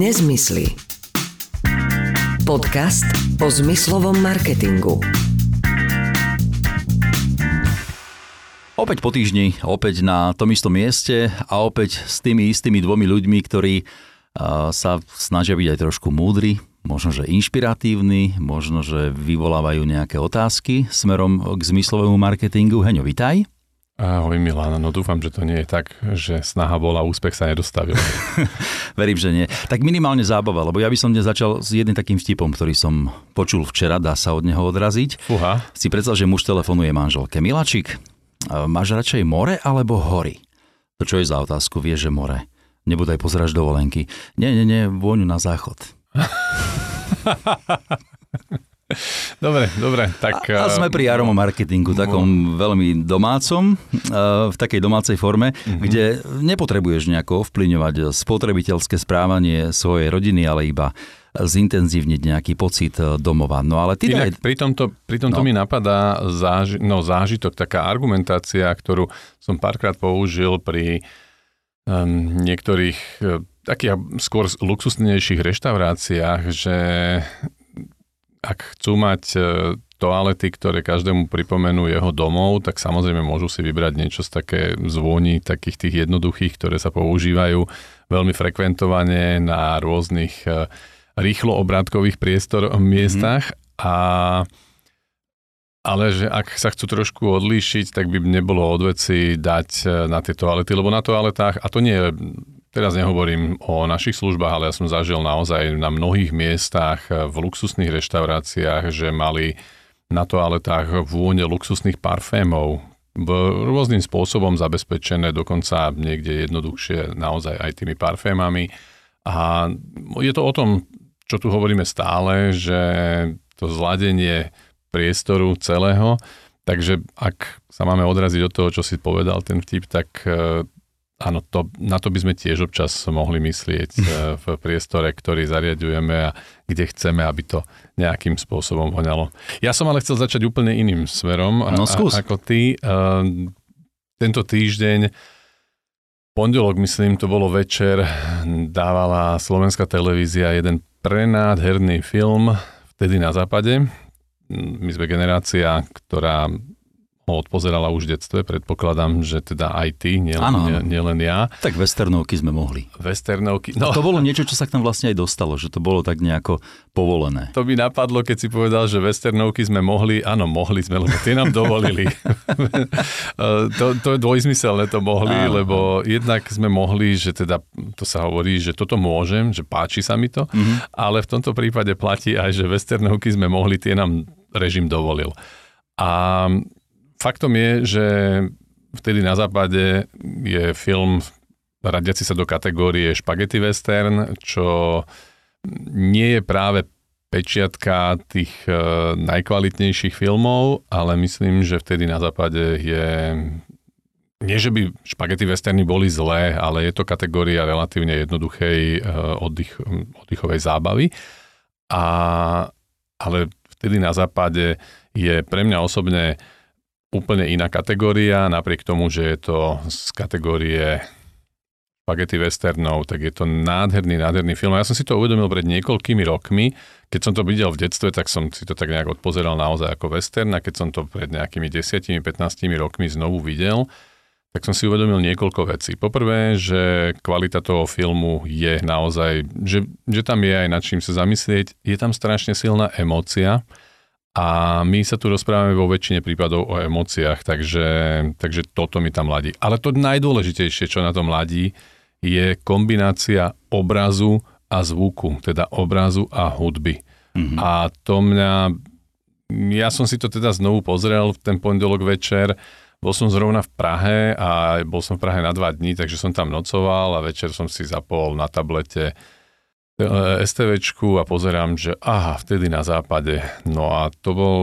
Nezmysly. Podcast o zmyslovom marketingu. Opäť po týždni, opäť na tom istom mieste a opäť s tými istými dvomi ľuďmi, ktorí sa snažia byť aj trošku múdri, možno, že inšpiratívni, možno, že vyvolávajú nejaké otázky smerom k zmyslovému marketingu. Heňo, vitaj. Ahoj Milan, no dúfam, že to nie je tak, že snaha bola, úspech sa nedostavil. Verím, že nie. Tak minimálne zábava, lebo ja by som dnes začal s jedným takým vtipom, ktorý som počul včera, dá sa od neho odraziť. Fúha. Si predstav, že muž telefonuje manželke. Milačik, máš radšej more alebo hory? To čo je za otázku? Vieš, že more. Nebudaj pozeraš dovolenky. Nie, nie, nie, vôňu na záchod. Dobre, dobre. Tak, a, a sme pri aromo marketingu, takom veľmi domácom, v takej domácej forme, mm-hmm. kde nepotrebuješ nejako ovplyvňovať spotrebiteľské správanie svojej rodiny, ale iba zintenzívniť nejaký pocit e, domova. No ale ty Inak, daj... pri tomto, pri tomto no. mi napadá záži, no, zážitok, taká argumentácia, ktorú som párkrát použil pri um, niektorých takých skôr luxusnejších reštauráciách, že ak chcú mať e, toalety, ktoré každému pripomenú jeho domov, tak samozrejme môžu si vybrať niečo z také zvôni, takých tých jednoduchých, ktoré sa používajú veľmi frekventovane na rôznych e, rýchlo obrátkových priestor miestach. Mm. A ale že ak sa chcú trošku odlíšiť, tak by nebolo odveci dať e, na tie toalety, lebo na toaletách, a to nie je Teraz nehovorím o našich službách, ale ja som zažil naozaj na mnohých miestach v luxusných reštauráciách, že mali na toaletách vône luxusných parfémov, rôznym spôsobom zabezpečené, dokonca niekde jednoduchšie naozaj aj tými parfémami. A je to o tom, čo tu hovoríme stále, že to zladenie priestoru celého, takže ak sa máme odraziť od toho, čo si povedal ten vtip, tak Áno, to, na to by sme tiež občas mohli myslieť eh, v priestore, ktorý zariadujeme a kde chceme, aby to nejakým spôsobom voňalo. Ja som ale chcel začať úplne iným smerom no, skús. A, ako ty. Eh, tento týždeň, pondelok myslím, to bolo večer, dávala slovenská televízia jeden prenádherný film vtedy na západe. My sme generácia, ktorá ho odpozerala už v detstve, predpokladám, že teda aj ty, nielen nie, nie len ja. Tak westernovky sme mohli. Westernovky. No. A to bolo niečo, čo sa k nám vlastne aj dostalo, že to bolo tak nejako povolené. To by napadlo, keď si povedal, že westernovky sme mohli, áno, mohli sme, lebo tie nám dovolili. to, to je dvojzmyselné to mohli, áno. lebo jednak sme mohli, že teda, to sa hovorí, že toto môžem, že páči sa mi to, mm-hmm. ale v tomto prípade platí aj, že westernovky sme mohli, tie nám režim dovolil. A faktom je, že vtedy na západe je film radiaci sa do kategórie špagety western, čo nie je práve pečiatka tých e, najkvalitnejších filmov, ale myslím, že vtedy na západe je... Nie, že by špagety westerny boli zlé, ale je to kategória relatívne jednoduchej e, oddych, oddychovej zábavy. A, ale vtedy na západe je pre mňa osobne úplne iná kategória, napriek tomu, že je to z kategórie spaghetti westernov, tak je to nádherný, nádherný film. Ja som si to uvedomil pred niekoľkými rokmi. Keď som to videl v detstve, tak som si to tak nejak odpozeral naozaj ako western a keď som to pred nejakými 10-15 rokmi znovu videl, tak som si uvedomil niekoľko vecí. Poprvé, že kvalita toho filmu je naozaj, že, že tam je aj nad čím sa zamyslieť. Je tam strašne silná emócia a my sa tu rozprávame vo väčšine prípadov o emóciách, takže, takže toto mi tam ladí. Ale to najdôležitejšie, čo na tom ladí, je kombinácia obrazu a zvuku, teda obrazu a hudby. Mm-hmm. A to mňa... Ja som si to teda znovu pozrel v ten pondelok večer, bol som zrovna v Prahe a bol som v Prahe na dva dní, takže som tam nocoval a večer som si zapol na tablete STVčku a pozerám, že aha, vtedy na západe. No a to bol,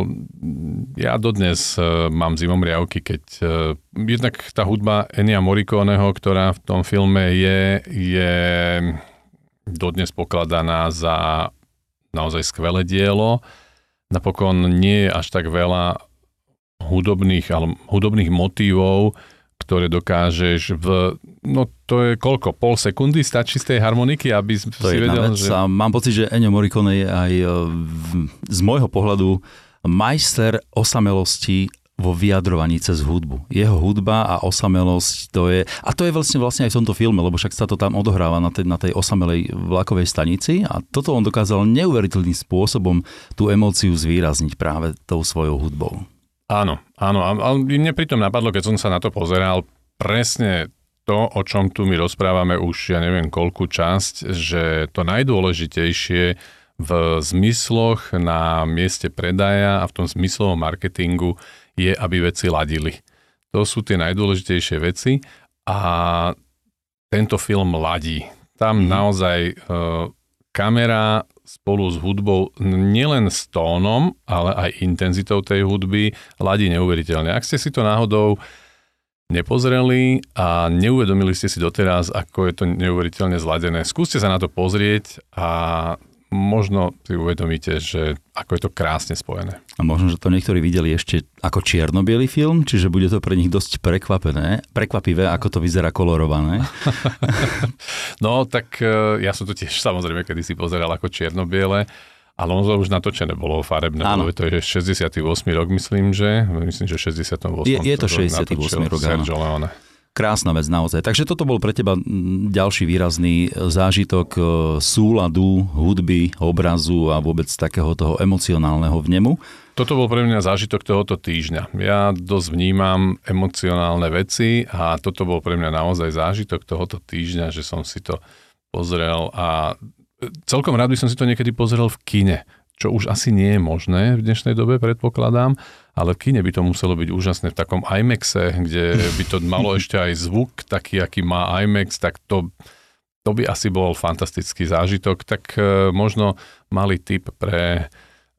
ja dodnes e, mám zimom riavky, keď uh, jednak tá hudba Enia Morriconeho, ktorá v tom filme je, je dodnes pokladaná za naozaj skvelé dielo. Napokon nie je až tak veľa hudobných, ale hudobných motívov, ktoré dokážeš v No to je koľko? Pol sekundy stačí z tej harmoniky, aby To si vedel, vec že... a mám pocit, že Ennio Morricone je aj e, v- z môjho pohľadu majster osamelosti vo vyjadrovaní cez hudbu. Jeho hudba a osamelosť to je... A to je vlastne, vlastne aj v tomto filme, lebo však sa to tam odohráva na tej, na tej osamelej vlakovej stanici a toto on dokázal neuveriteľným spôsobom tú emóciu zvýrazniť práve tou svojou hudbou. Áno, áno. A, a mne pritom napadlo, keď som sa na to pozeral, presne to, o čom tu my rozprávame už, ja neviem koľkú časť, že to najdôležitejšie v zmysloch na mieste predaja a v tom zmyslovom marketingu je, aby veci ladili. To sú tie najdôležitejšie veci a tento film ladí. Tam Mhm. naozaj e, kamera spolu s hudbou, nielen s tónom, ale aj intenzitou tej hudby ladí neuveriteľne. Ak ste si to náhodou nepozreli a neuvedomili ste si doteraz, ako je to neuveriteľne zladené, skúste sa na to pozrieť a možno si uvedomíte, že ako je to krásne spojené. A možno, že to niektorí videli ešte ako čierno film, čiže bude to pre nich dosť prekvapené, prekvapivé, ako to vyzerá kolorované. No tak e, ja som to tiež samozrejme kedy si pozeral ako čierno-biele, ale ono to už natočené bolo farebné, Áno. to je 68. rok, myslím, že? Myslím, že 68. Je- je to rok 68. natočil rok. Sergio Leone. Krásna vec naozaj. Takže toto bol pre teba ďalší výrazný zážitok e, súladu, hudby, obrazu a vôbec takého toho emocionálneho vnemu. Toto bol pre mňa zážitok tohoto týždňa. Ja dosť vnímam emocionálne veci a toto bol pre mňa naozaj zážitok tohoto týždňa, že som si to pozrel a celkom rád by som si to niekedy pozrel v kine, čo už asi nie je možné v dnešnej dobe, predpokladám, ale v kine by to muselo byť úžasné v takom IMAXe, kde by to malo ešte aj zvuk taký, aký má IMAX, tak to, to by asi bol fantastický zážitok. Tak e, možno malý tip pre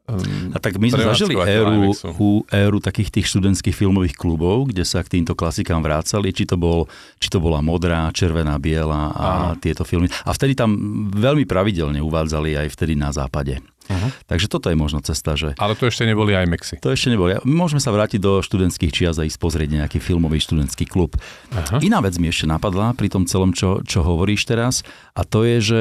um, A tak my sme zažili éru, u, éru takých tých študentských filmových klubov, kde sa k týmto klasikám vrácali, či to, bol, či to bola modrá, červená, biela a Áno. tieto filmy. A vtedy tam veľmi pravidelne uvádzali aj vtedy na západe. Uh-huh. Takže toto je možno cesta, že Ale to ešte neboli IMAXy. to ešte nebolo. Ja- Môžeme sa vrátiť do študentských čias a ísť pozrieť nejaký filmový študentský klub. Aha. Iná vec mi ešte napadla pri tom celom, čo, čo hovoríš teraz, a to je, že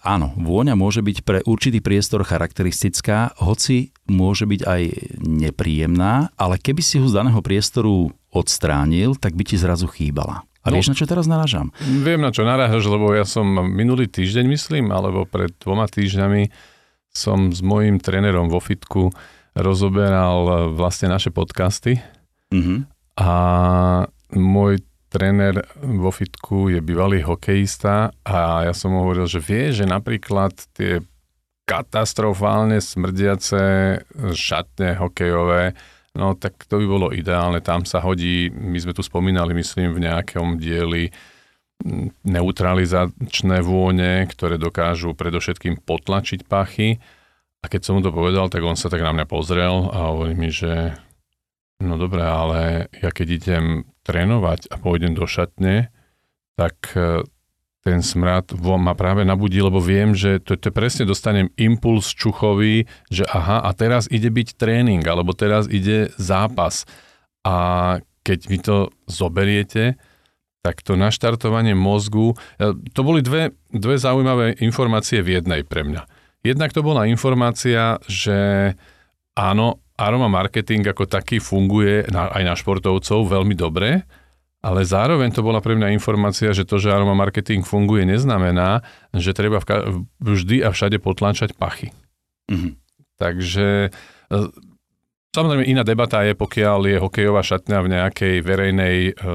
áno, vôňa môže byť pre určitý priestor charakteristická, hoci môže byť aj nepríjemná, ale keby si ho z daného priestoru odstránil, tak by ti zrazu chýbala. A No. vieš, na čo teraz narážam? Viem, na čo narážaš, lebo ja som minulý týždeň, myslím, alebo pred dvoma týždňami som s mojím trénerom vo fitku rozoberal e, vlastne naše podcasty Mhm. a môj tréner vo fitku je bývalý hokejista a ja som mu hovoril, že vie, že napríklad tie katastrofálne smrdiace šatne hokejové, no tak to by bolo ideálne. Tam sa hodí, my sme tu spomínali, myslím, v nejakom dieli neutralizačné vône, ktoré dokážu predovšetkým potlačiť pachy. A keď som mu to povedal, tak on sa tak na mňa pozrel a hovorí mi, že no dobre, ale ja keď idem trénovať a pôjdem do šatne, tak e, ten smrad ma práve nabudí, lebo viem, že to, to presne dostanem impuls čuchový, že aha, a teraz ide byť tréning, alebo teraz ide zápas. A keď mi to zoberiete, tak to naštartovanie mozgu, e, to boli dve, dve zaujímavé informácie v jednej pre mňa. Jednak to bola informácia, že áno, aroma marketing ako taký funguje na, aj na športovcov veľmi dobre, ale zároveň to bola pre mňa informácia, že to, že aroma marketing funguje, neznamená, že treba v, ka- vždy a všade potláčať pachy. Mhm. Takže e, samozrejme iná debata je, pokiaľ je hokejová šatňa v nejakej verejnej, e,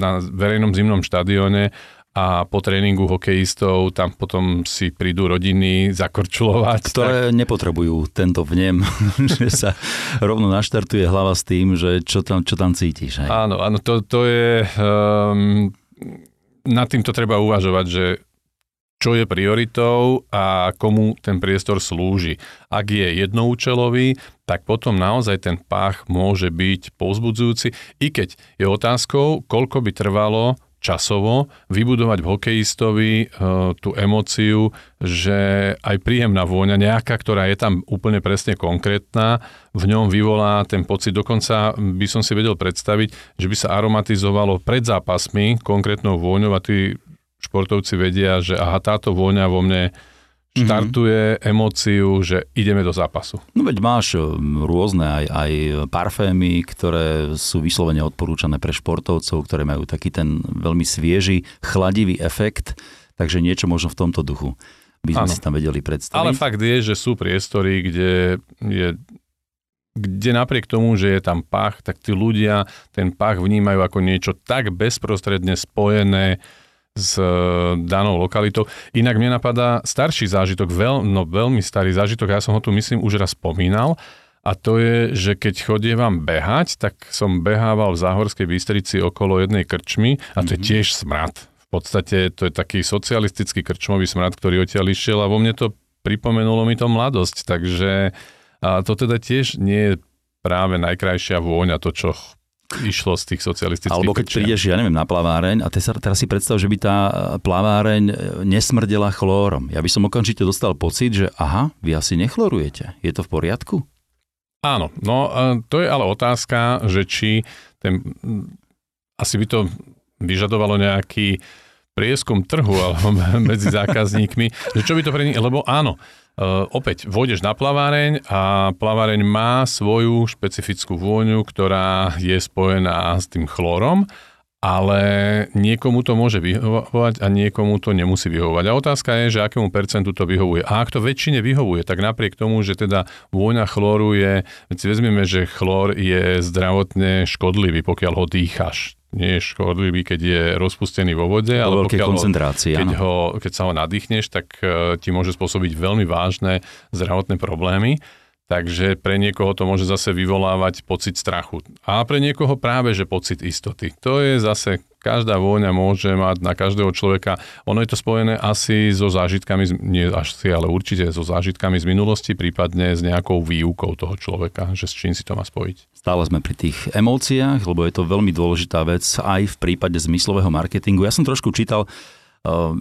na verejnom zimnom štadióne a po tréningu hokejistov tam potom si prídu rodiny zakorčulovať. Ktoré nepotrebujú tento vnem, že sa rovno naštartuje hlava s tým, že čo tam, čo tam cítiš. Hej? Áno, áno, to, to je... Um, nad týmto treba uvažovať, že čo je prioritou a komu ten priestor slúži. Ak je jednoúčelový, tak potom naozaj ten pách môže byť povzbudzujúci, i keď je otázkou, koľko by trvalo časovo vybudovať v hokejistovi uh, tú emóciu, že aj príjemná vôňa, nejaká, ktorá je tam úplne presne konkrétna, v ňom vyvolá ten pocit. Dokonca by som si vedel predstaviť, že by sa aromatizovalo pred zápasmi konkrétnou vôňou a tí športovci vedia, že aha, táto vôňa vo mne štartuje mm-hmm. emóciu, že ideme do zápasu. No veď máš rôzne aj, aj parfémy, ktoré sú vyslovene odporúčané pre športovcov, ktoré majú taký ten veľmi svieži, chladivý efekt, takže niečo možno v tomto duchu by sme ano. si tam vedeli predstaviť. Ale fakt je, že sú priestory, kde je kde napriek tomu, že je tam pach, tak tí ľudia ten pach vnímajú ako niečo tak bezprostredne spojené s e, danou lokalitou. Inak mne napadá starší zážitok, veľ, no veľmi starý zážitok, ja som ho tu myslím už raz spomínal, a to je, že keď chodievam behať, tak som behával v Záhorskej Bystrici okolo jednej krčmy a to je mhm. tiež smrad. V podstate to je taký socialistický krčmový smrad, ktorý odtiaľ išiel a vo mne to pripomenulo mi to mladosť, takže a to teda tiež nie je práve najkrajšia vôňa, to, čo išlo z tých socialistických Alebo keď prídeš, ja neviem, na plaváreň a teraz, teraz si predstav, že by tá plaváreň e, nesmrdela chlórom. Ja by som okamžite dostal pocit, že aha, vy asi nechlorujete. Je to v poriadku? Áno, no to je ale otázka, že či ten, asi by to vyžadovalo nejaký prieskum trhu alebo medzi zákazníkmi, že čo by to pre nich, lebo áno, Uh, opäť, vôjdeš na plaváreň a plaváreň má svoju špecifickú vôňu, ktorá je spojená s tým chlórom, ale niekomu to môže vyhovovať a niekomu to nemusí vyhovovať. A otázka je, že akému percentu to vyhovuje. A ak to väčšine vyhovuje, tak napriek tomu, že teda vôňa chlóru je, veď si vezmeme, že chlór je zdravotne škodlivý, pokiaľ ho dýcháš nie je škodlivý, keď je rozpustený vo vode, ale pokiaľ ho, keď, ho, keď sa ho nadýchneš, tak uh, ti môže spôsobiť veľmi vážne zdravotné problémy. Takže pre niekoho to môže zase vyvolávať pocit strachu. A pre niekoho práve, že pocit istoty. To je zase každá vôňa môže mať na každého človeka. Ono je to spojené asi so zážitkami, nie asi, ale určite so zážitkami z minulosti, prípadne s nejakou výukou toho človeka, že s čím si to má spojiť. Stále sme pri tých emóciách, lebo je to veľmi dôležitá vec aj v prípade zmyslového marketingu. Ja som trošku čítal uh,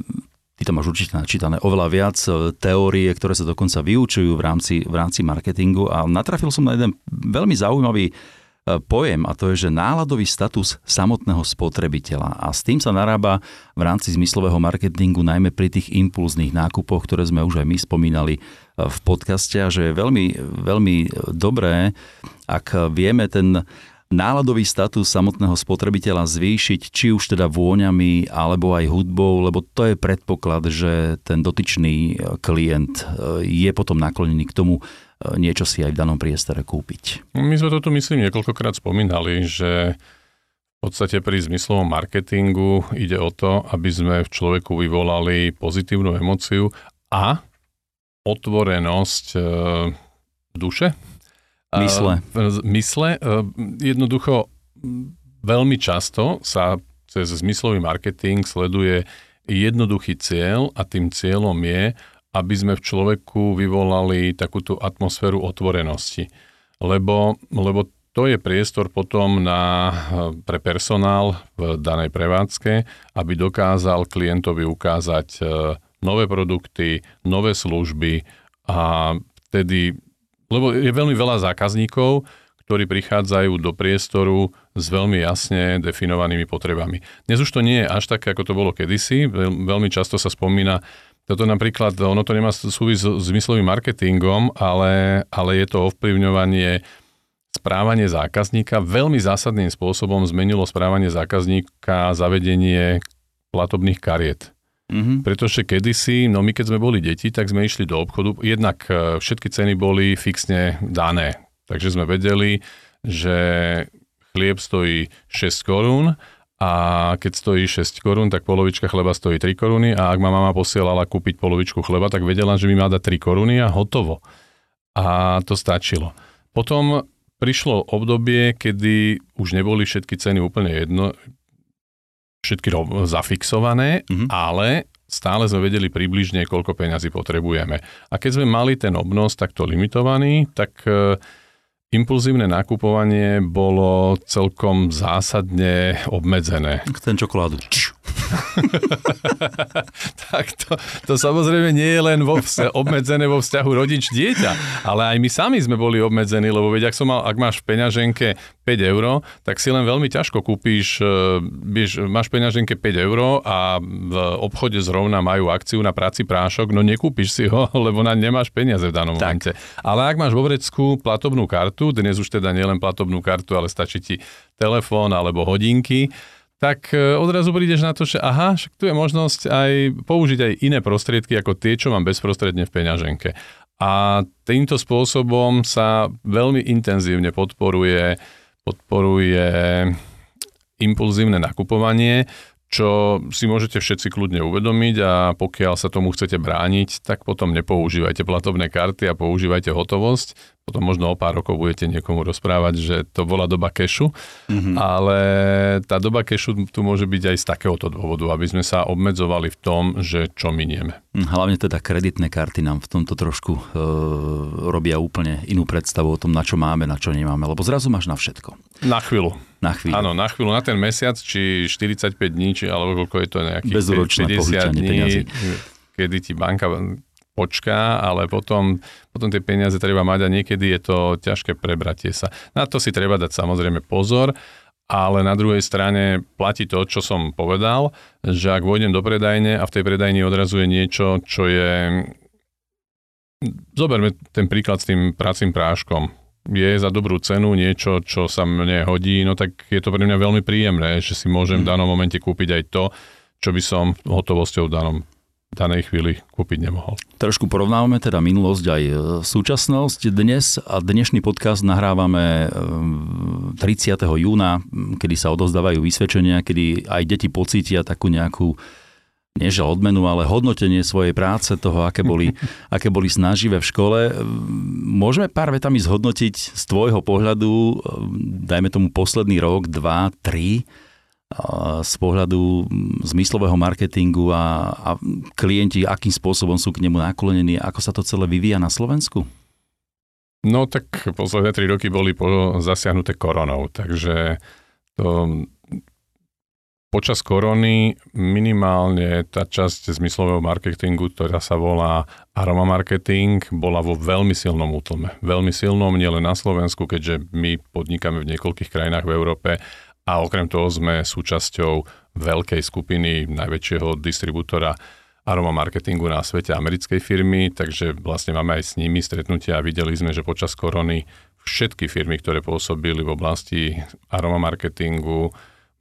ty to máš určite načítané oveľa viac uh, teórie, ktoré sa dokonca vyučujú v rámci, v rámci marketingu a natrafil som na jeden veľmi zaujímavý E, pojem a to je, že náladový status samotného spotrebiteľa. A s tým sa narába v rámci zmyslového marketingu najmä pri tých impulzných nákupoch, ktoré sme už aj my spomínali e, v podcaste a že je veľmi, veľmi dobré, ak vieme ten náladový status samotného spotrebiteľa zvýšiť, či už teda vôňami alebo aj hudbou, lebo to je predpoklad, že ten dotyčný klient e, je potom naklonený k tomu niečo si aj v danom priestore kúpiť. My sme to tu myslím niekoľkokrát spomínali, že v podstate pri zmyslovom marketingu ide o to, aby sme v človeku vyvolali pozitívnu emociu a otvorenosť e, duše. Mysle. E, mysle. E, jednoducho veľmi často sa cez zmyslový marketing sleduje jednoduchý cieľ a tým cieľom je, aby sme v človeku vyvolali takúto atmosféru otvorenosti. Lebo, lebo to je priestor potom na, pre personál v danej prevádzke, aby dokázal klientovi ukázať nové produkty, nové služby a vtedy, lebo je veľmi veľa zákazníkov, ktorí prichádzajú do priestoru s veľmi jasne definovanými potrebami. Dnes už to nie je až také, ako to bolo kedysi. Veľmi často sa spomína toto napríklad, ono to nemá súvis s zmyslovým marketingom, ale, ale je to ovplyvňovanie správanie zákazníka. Veľmi zásadným spôsobom zmenilo správanie zákazníka zavedenie platobných kariet. Mm-hmm. Pretože kedysi, no my keď sme boli deti, tak sme išli do obchodu, jednak e, všetky ceny boli fixne dané. Takže sme vedeli, že chlieb stojí 6 korún a keď stojí 6 korún, tak polovička chleba stojí 3 koruny a ak ma mama posielala kúpiť polovičku chleba, tak vedela, že mi má dať 3 koruny a hotovo. A to stačilo. Potom prišlo obdobie, kedy už neboli všetky ceny úplne jedno, všetky zafixované, mm-hmm. ale stále sme vedeli približne, koľko peňazí potrebujeme. A keď sme mali ten obnos takto limitovaný, tak impulzívne nakupovanie bolo celkom zásadne obmedzené. Ten čokoládu. tak to, to samozrejme nie je len vo vzťahu, obmedzené vo vzťahu rodič-dieťa, ale aj my sami sme boli obmedzení, lebo veď ak, som mal, ak máš v peňaženke 5 eur, tak si len veľmi ťažko kúpíš, vieš, e, máš v peňaženke 5 eur a v obchode zrovna majú akciu na práci prášok, no nekúpiš si ho, lebo na nemáš peniaze v danom tak. momente. Ale ak máš vo vrecku platobnú kartu, dnes už teda nielen platobnú kartu, ale stačí ti telefón alebo hodinky, tak e, odrazu prídeš na to, že aha, však tu je možnosť aj použiť aj iné prostriedky ako tie, čo mám bezprostredne v peňaženke. A týmto spôsobom sa veľmi intenzívne podporuje, podporuje impulzívne nakupovanie, čo si môžete všetci kľudne uvedomiť a pokiaľ sa tomu chcete brániť, tak potom nepoužívajte platobné karty a používajte hotovosť. Potom možno o pár rokov budete niekomu rozprávať, že to bola doba kešu, mm-hmm. ale tá doba kešu tu môže byť aj z takéhoto dôvodu, aby sme sa obmedzovali v tom, že čo minieme. Hm, hlavne teda kreditné karty nám v tomto trošku e, robia úplne inú predstavu o tom, na čo máme, na čo nemáme, lebo zrazu máš na všetko. Na chvíľu. Na chvíľu. Áno, na chvíľu, na ten mesiac, či 45 dní, či alebo koľko je to nejakých Bezúročné 50 dní, peniazy. kedy ti banka počká, ale potom, potom tie peniaze treba mať a niekedy je to ťažké prebratie sa. Na to si treba dať samozrejme pozor, ale na druhej strane platí to, čo som povedal, že ak vôjdem do predajne a v tej predajni odrazuje niečo, čo je... Zoberme ten príklad s tým pracím práškom je za dobrú cenu niečo, čo sa mne hodí, no tak je to pre mňa veľmi príjemné, že si môžem v danom momente kúpiť aj to, čo by som hotovosťou v danom danej chvíli kúpiť nemohol. Trošku porovnávame teda minulosť aj e, súčasnosť. Dnes a dnešný podcast nahrávame 30. E, júna, kedy sa odozdávajú vysvedčenia, kedy aj deti pocítia takú nejakú nie že odmenu, ale hodnotenie svojej práce, toho, aké boli, aké boli snaživé v škole. Môžeme pár vetami zhodnotiť z tvojho pohľadu, dajme tomu posledný rok, dva, tri, z pohľadu zmyslového marketingu a, a klienti, akým spôsobom sú k nemu naklonení, ako sa to celé vyvíja na Slovensku? No tak posledné tri roky boli po zasiahnuté koronou, takže to Počas korony minimálne tá časť zmyslového marketingu, ktorá sa volá aroma marketing, bola vo veľmi silnom útlme. Veľmi silnom nielen na Slovensku, keďže my podnikáme v niekoľkých krajinách v Európe a okrem toho sme súčasťou veľkej skupiny najväčšieho distribútora aroma marketingu na svete americkej firmy, takže vlastne máme aj s nimi stretnutia a videli sme, že počas korony všetky firmy, ktoré pôsobili v oblasti aroma marketingu,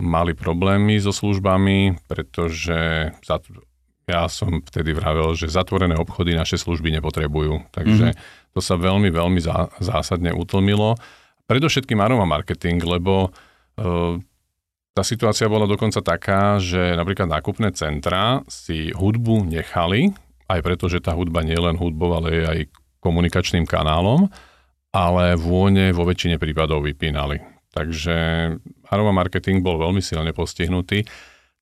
mali problémy so službami, pretože ja som vtedy vravel, že zatvorené obchody naše služby nepotrebujú. Takže mm-hmm. to sa veľmi, veľmi zásadne utlmilo. Predovšetkým aroma marketing, lebo uh, tá situácia bola dokonca taká, že napríklad nákupné centra si hudbu nechali, aj preto, že tá hudba nie je len hudbou, ale je aj komunikačným kanálom, ale vône vo väčšine prípadov vypínali. Takže aroma marketing bol veľmi silne postihnutý.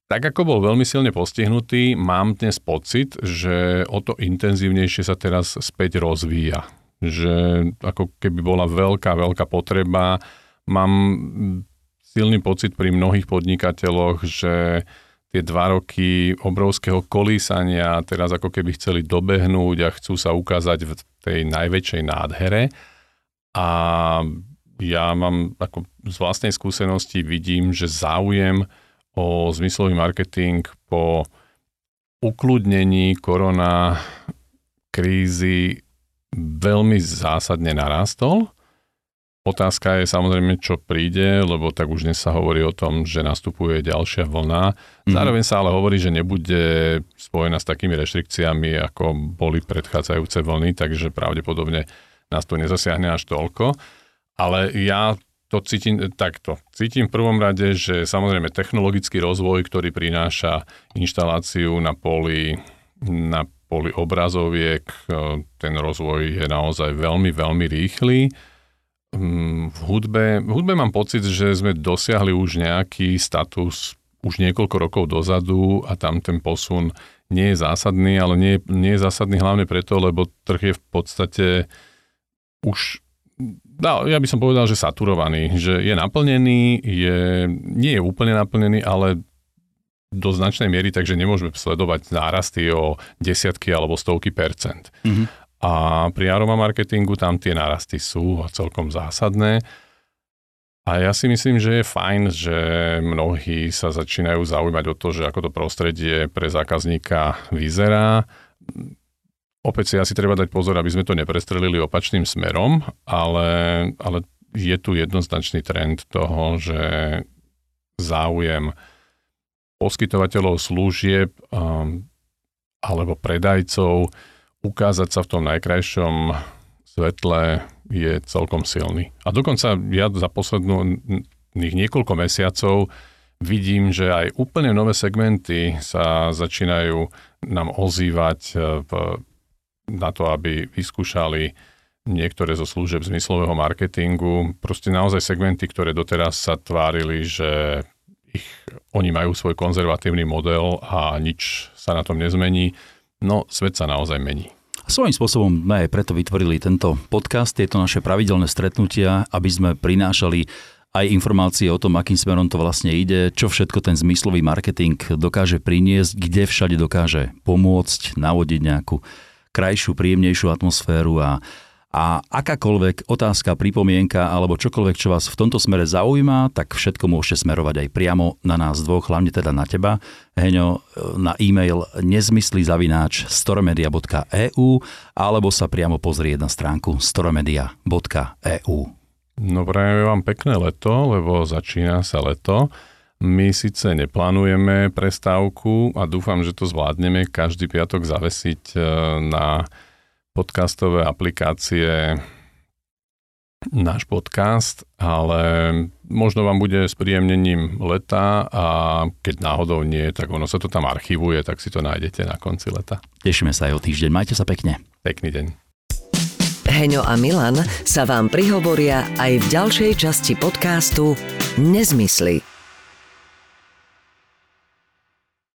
Tak ako bol veľmi silne postihnutý, mám dnes pocit, že o to intenzívnejšie sa teraz späť rozvíja. Že ako keby bola veľká, veľká potreba. Mám silný pocit pri mnohých podnikateľoch, že tie dva roky obrovského kolísania teraz ako keby chceli dobehnúť a chcú sa ukázať v tej najväčšej nádhere. A ja mám ako z vlastnej skúsenosti vidím, že záujem o zmyslový marketing po ukludnení korona krízy veľmi zásadne narastol. Otázka je samozrejme, čo príde, lebo tak už dnes sa hovorí o tom, že nastupuje ďalšia vlna. Mhm. Zároveň sa ale hovorí, že nebude spojená s takými reštrikciami, ako boli predchádzajúce vlny, takže pravdepodobne nás to nezasiahne až toľko. Ale ja to cítim takto. Cítim v prvom rade, že samozrejme technologický rozvoj, ktorý prináša inštaláciu na poli, na poli obrazoviek, ten rozvoj je naozaj veľmi, veľmi rýchly. Mm, v hudbe, v hudbe mám pocit, že sme dosiahli už nejaký status už niekoľko rokov dozadu a tam ten posun nie je zásadný, ale nie, nie je zásadný hlavne preto, lebo trh je v podstate už No, ja by som povedal, že saturovaný, že je naplnený, je, nie je úplne naplnený, ale do značnej miery, takže nemôžeme sledovať nárasty o desiatky alebo stovky percent. Mm-hmm. A pri aroma marketingu tam tie nárasty sú celkom zásadné. A ja si myslím, že je fajn, že mnohí sa začínajú zaujímať o to, že ako to prostredie pre zákazníka vyzerá Opäť si asi treba dať pozor, aby sme to neprestrelili opačným smerom, ale, ale je tu jednoznačný trend toho, že záujem poskytovateľov služieb um, alebo predajcov ukázať sa v tom najkrajšom svetle je celkom silný. A dokonca ja za posledných niekoľko mesiacov vidím, že aj úplne nové segmenty sa začínajú nám ozývať v na to, aby vyskúšali niektoré zo služieb zmyslového marketingu. Proste naozaj segmenty, ktoré doteraz sa tvárili, že ich, oni majú svoj konzervatívny model a nič sa na tom nezmení. No, svet sa naozaj mení. Svojím spôsobom sme aj preto vytvorili tento podcast, tieto naše pravidelné stretnutia, aby sme prinášali aj informácie o tom, akým smerom to vlastne ide, čo všetko ten zmyslový marketing dokáže priniesť, kde všade dokáže pomôcť, navodiť nejakú krajšiu, príjemnejšiu atmosféru a, a akákoľvek otázka, pripomienka alebo čokoľvek, čo vás v tomto smere zaujíma, tak všetko môžete smerovať aj priamo na nás dvoch, hlavne teda na teba, Heňo, na e-mail nezmysly zavináč storomedia.eu alebo sa priamo pozrieť na stránku storomedia.eu. No prajeme vám pekné leto, lebo začína sa leto. My síce neplánujeme prestávku a dúfam, že to zvládneme každý piatok zavesiť e, na podcastové aplikácie náš podcast, ale možno vám bude s príjemnením leta a keď náhodou nie, tak ono sa to tam archivuje, tak si to nájdete na konci leta. Tešíme sa aj o týždeň. Majte sa pekne. Pekný deň. Heňo a Milan sa vám prihovoria aj v ďalšej časti podcastu Nezmysly